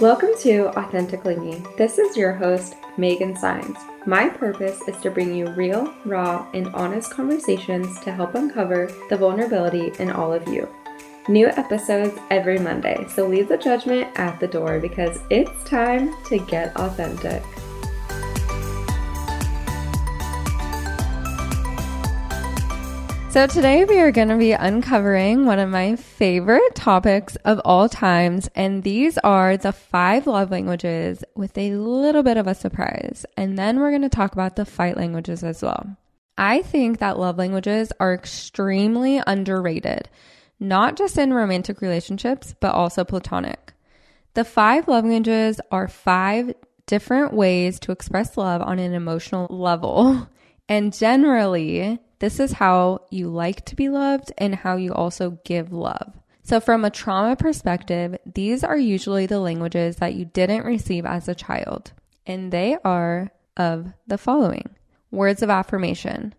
Welcome to Authentically Me. This is your host, Megan Saenz. My purpose is to bring you real, raw, and honest conversations to help uncover the vulnerability in all of you. New episodes every Monday, so leave the judgment at the door because it's time to get authentic. So, today we are going to be uncovering one of my favorite topics of all times, and these are the five love languages with a little bit of a surprise. And then we're going to talk about the fight languages as well. I think that love languages are extremely underrated, not just in romantic relationships, but also platonic. The five love languages are five different ways to express love on an emotional level. And generally, this is how you like to be loved and how you also give love. So, from a trauma perspective, these are usually the languages that you didn't receive as a child, and they are of the following words of affirmation.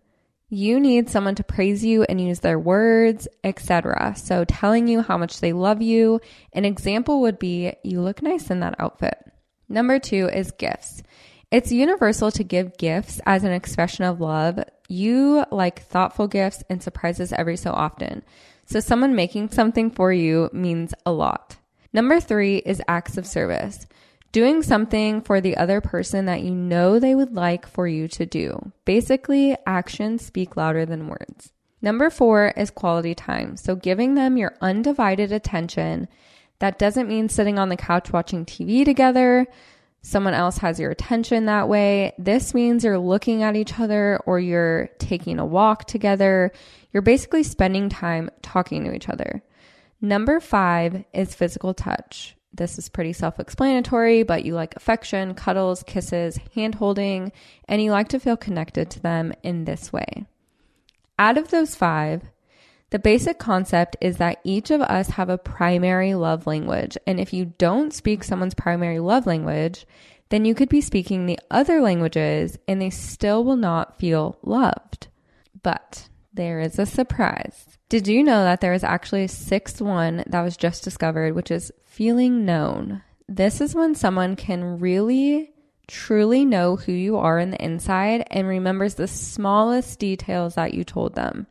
You need someone to praise you and use their words, etc. So, telling you how much they love you. An example would be, You look nice in that outfit. Number two is gifts. It's universal to give gifts as an expression of love. You like thoughtful gifts and surprises every so often. So, someone making something for you means a lot. Number three is acts of service. Doing something for the other person that you know they would like for you to do. Basically, actions speak louder than words. Number four is quality time. So, giving them your undivided attention. That doesn't mean sitting on the couch watching TV together someone else has your attention that way. This means you're looking at each other or you're taking a walk together. You're basically spending time talking to each other. Number five is physical touch. This is pretty self explanatory, but you like affection, cuddles, kisses, hand holding, and you like to feel connected to them in this way. Out of those five, the basic concept is that each of us have a primary love language. And if you don't speak someone's primary love language, then you could be speaking the other languages and they still will not feel loved. But there is a surprise. Did you know that there is actually a sixth one that was just discovered, which is feeling known? This is when someone can really truly know who you are in the inside and remembers the smallest details that you told them.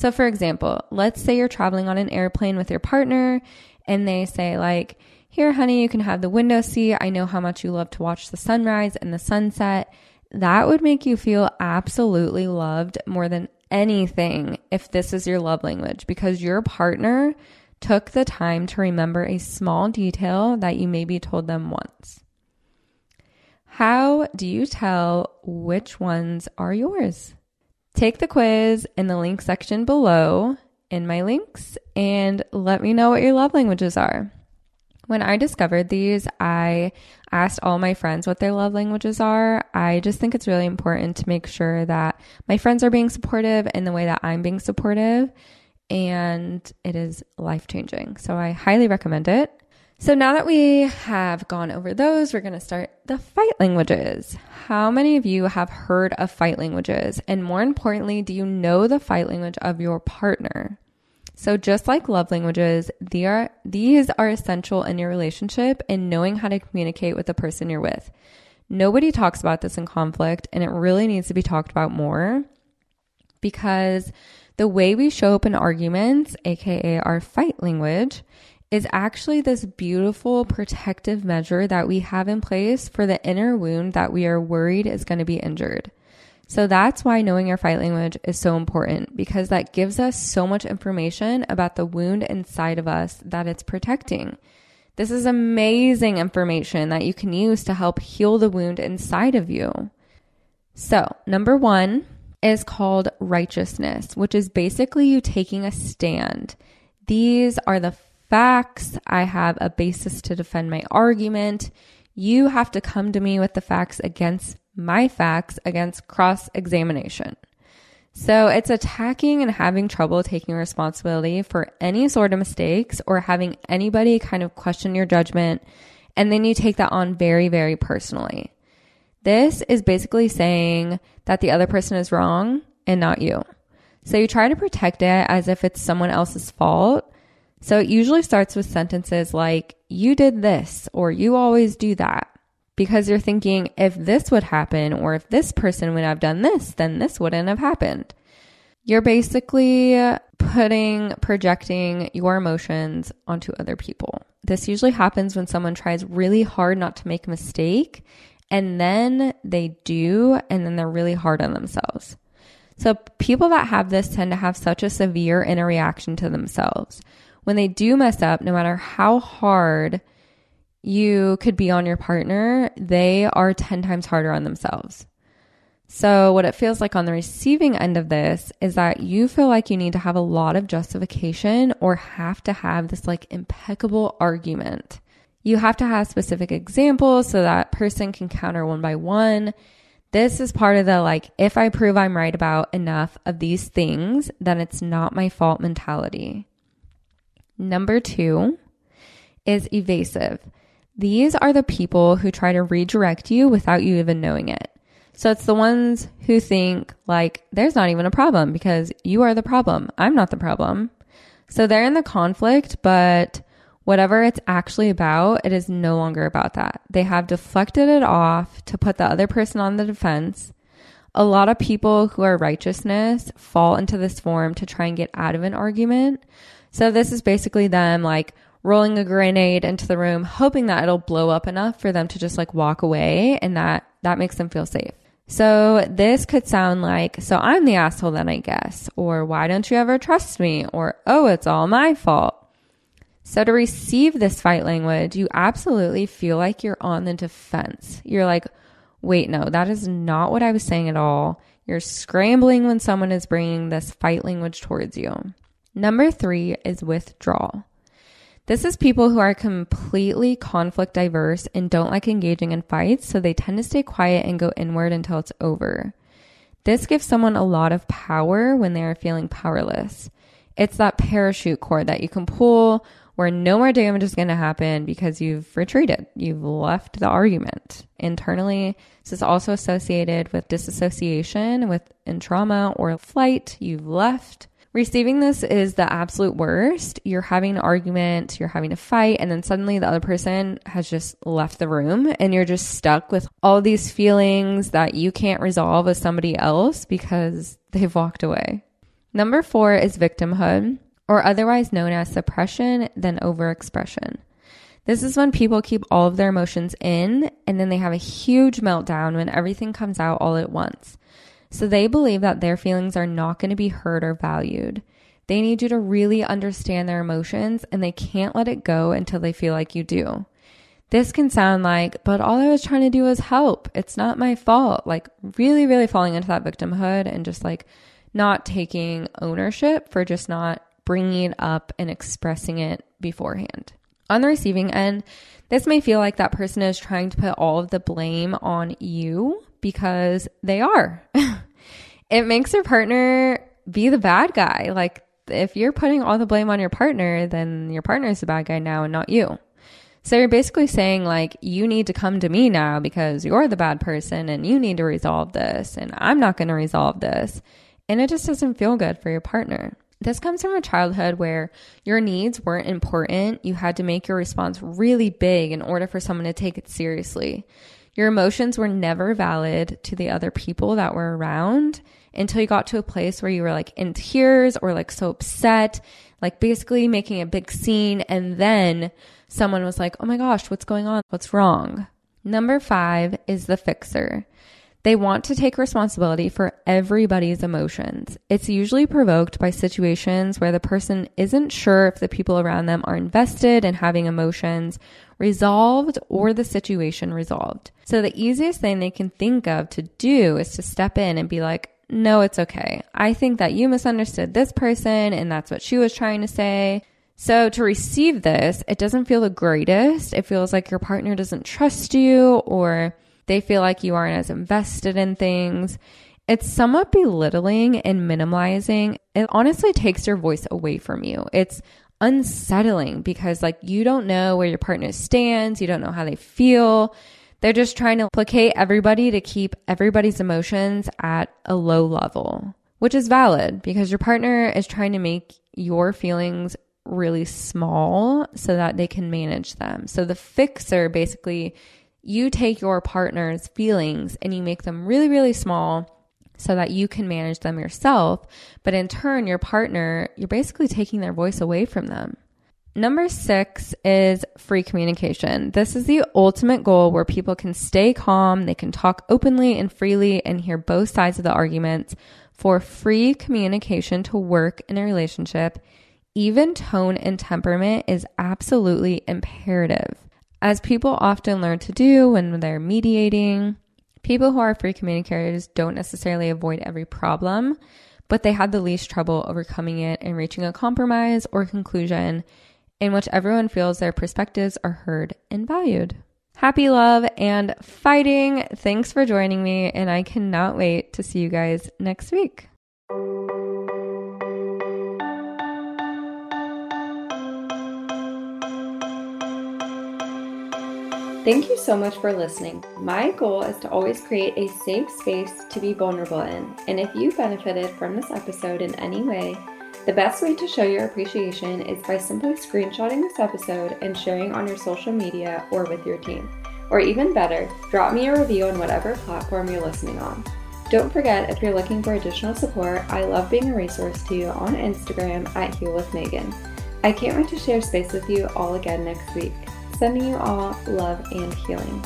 So, for example, let's say you're traveling on an airplane with your partner and they say, like, here, honey, you can have the window seat. I know how much you love to watch the sunrise and the sunset. That would make you feel absolutely loved more than anything if this is your love language because your partner took the time to remember a small detail that you maybe told them once. How do you tell which ones are yours? Take the quiz in the link section below in my links and let me know what your love languages are. When I discovered these, I asked all my friends what their love languages are. I just think it's really important to make sure that my friends are being supportive in the way that I'm being supportive, and it is life changing. So I highly recommend it. So now that we have gone over those, we're going to start the fight languages. How many of you have heard of fight languages? And more importantly, do you know the fight language of your partner? So just like love languages, are, these are essential in your relationship and knowing how to communicate with the person you're with. Nobody talks about this in conflict and it really needs to be talked about more because the way we show up in arguments, aka our fight language, is actually this beautiful protective measure that we have in place for the inner wound that we are worried is going to be injured. So that's why knowing your fight language is so important because that gives us so much information about the wound inside of us that it's protecting. This is amazing information that you can use to help heal the wound inside of you. So, number one is called righteousness, which is basically you taking a stand. These are the facts. I have a basis to defend my argument. You have to come to me with the facts against my facts against cross examination. So it's attacking and having trouble taking responsibility for any sort of mistakes or having anybody kind of question your judgment. And then you take that on very, very personally. This is basically saying that the other person is wrong and not you. So you try to protect it as if it's someone else's fault So it usually starts with sentences like, you did this or you always do that. Because you're thinking, if this would happen or if this person would have done this, then this wouldn't have happened. You're basically putting, projecting your emotions onto other people. This usually happens when someone tries really hard not to make a mistake and then they do, and then they're really hard on themselves. So people that have this tend to have such a severe inner reaction to themselves. When they do mess up, no matter how hard you could be on your partner, they are 10 times harder on themselves. So, what it feels like on the receiving end of this is that you feel like you need to have a lot of justification or have to have this like impeccable argument. You have to have specific examples so that person can counter one by one. This is part of the like, if I prove I'm right about enough of these things, then it's not my fault mentality. Number two is evasive. These are the people who try to redirect you without you even knowing it. So it's the ones who think like there's not even a problem because you are the problem. I'm not the problem. So they're in the conflict, but whatever it's actually about, it is no longer about that. They have deflected it off to put the other person on the defense. A lot of people who are righteousness fall into this form to try and get out of an argument. So this is basically them like rolling a grenade into the room, hoping that it'll blow up enough for them to just like walk away and that that makes them feel safe. So this could sound like, so I'm the asshole then I guess, or why don't you ever trust me? Or, oh, it's all my fault. So to receive this fight language, you absolutely feel like you're on the defense. You're like, wait, no, that is not what I was saying at all. You're scrambling when someone is bringing this fight language towards you. Number three is withdrawal. This is people who are completely conflict diverse and don't like engaging in fights, so they tend to stay quiet and go inward until it's over. This gives someone a lot of power when they are feeling powerless. It's that parachute cord that you can pull where no more damage is going to happen because you've retreated. You've left the argument. Internally, this is also associated with disassociation, with in trauma or flight. You've left. Receiving this is the absolute worst. You're having an argument, you're having a fight, and then suddenly the other person has just left the room and you're just stuck with all these feelings that you can't resolve with somebody else because they've walked away. Number four is victimhood, or otherwise known as suppression, then overexpression. This is when people keep all of their emotions in and then they have a huge meltdown when everything comes out all at once. So they believe that their feelings are not going to be heard or valued. They need you to really understand their emotions and they can't let it go until they feel like you do. This can sound like, but all I was trying to do was help. It's not my fault. Like, really, really falling into that victimhood and just like not taking ownership for just not bringing it up and expressing it beforehand. On the receiving end, this may feel like that person is trying to put all of the blame on you because they are. it makes your partner be the bad guy. Like if you're putting all the blame on your partner, then your partner is the bad guy now and not you. So you're basically saying like you need to come to me now because you're the bad person and you need to resolve this and I'm not going to resolve this. And it just doesn't feel good for your partner. This comes from a childhood where your needs weren't important. You had to make your response really big in order for someone to take it seriously. Your emotions were never valid to the other people that were around until you got to a place where you were like in tears or like so upset, like basically making a big scene. And then someone was like, Oh my gosh, what's going on? What's wrong? Number five is the fixer. They want to take responsibility for everybody's emotions. It's usually provoked by situations where the person isn't sure if the people around them are invested in having emotions resolved or the situation resolved. So the easiest thing they can think of to do is to step in and be like, no, it's okay. I think that you misunderstood this person and that's what she was trying to say. So to receive this, it doesn't feel the greatest. It feels like your partner doesn't trust you or they feel like you aren't as invested in things. It's somewhat belittling and minimalizing. It honestly takes your voice away from you. It's unsettling because like you don't know where your partner stands, you don't know how they feel. They're just trying to placate everybody to keep everybody's emotions at a low level, which is valid because your partner is trying to make your feelings really small so that they can manage them. So the fixer basically, you take your partner's feelings and you make them really, really small so that you can manage them yourself. But in turn, your partner, you're basically taking their voice away from them. Number six is free communication. This is the ultimate goal where people can stay calm, they can talk openly and freely and hear both sides of the argument. For free communication to work in a relationship, even tone and temperament is absolutely imperative. As people often learn to do when they're mediating, people who are free communicators don't necessarily avoid every problem, but they have the least trouble overcoming it and reaching a compromise or conclusion in which everyone feels their perspectives are heard and valued. Happy love and fighting. Thanks for joining me, and I cannot wait to see you guys next week. Thank you so much for listening. My goal is to always create a safe space to be vulnerable in. And if you benefited from this episode in any way, the best way to show your appreciation is by simply screenshotting this episode and sharing on your social media or with your team. Or even better, drop me a review on whatever platform you're listening on. Don't forget, if you're looking for additional support, I love being a resource to you on Instagram at Heal with Megan. I can't wait to share space with you all again next week. Sending you all love and healing.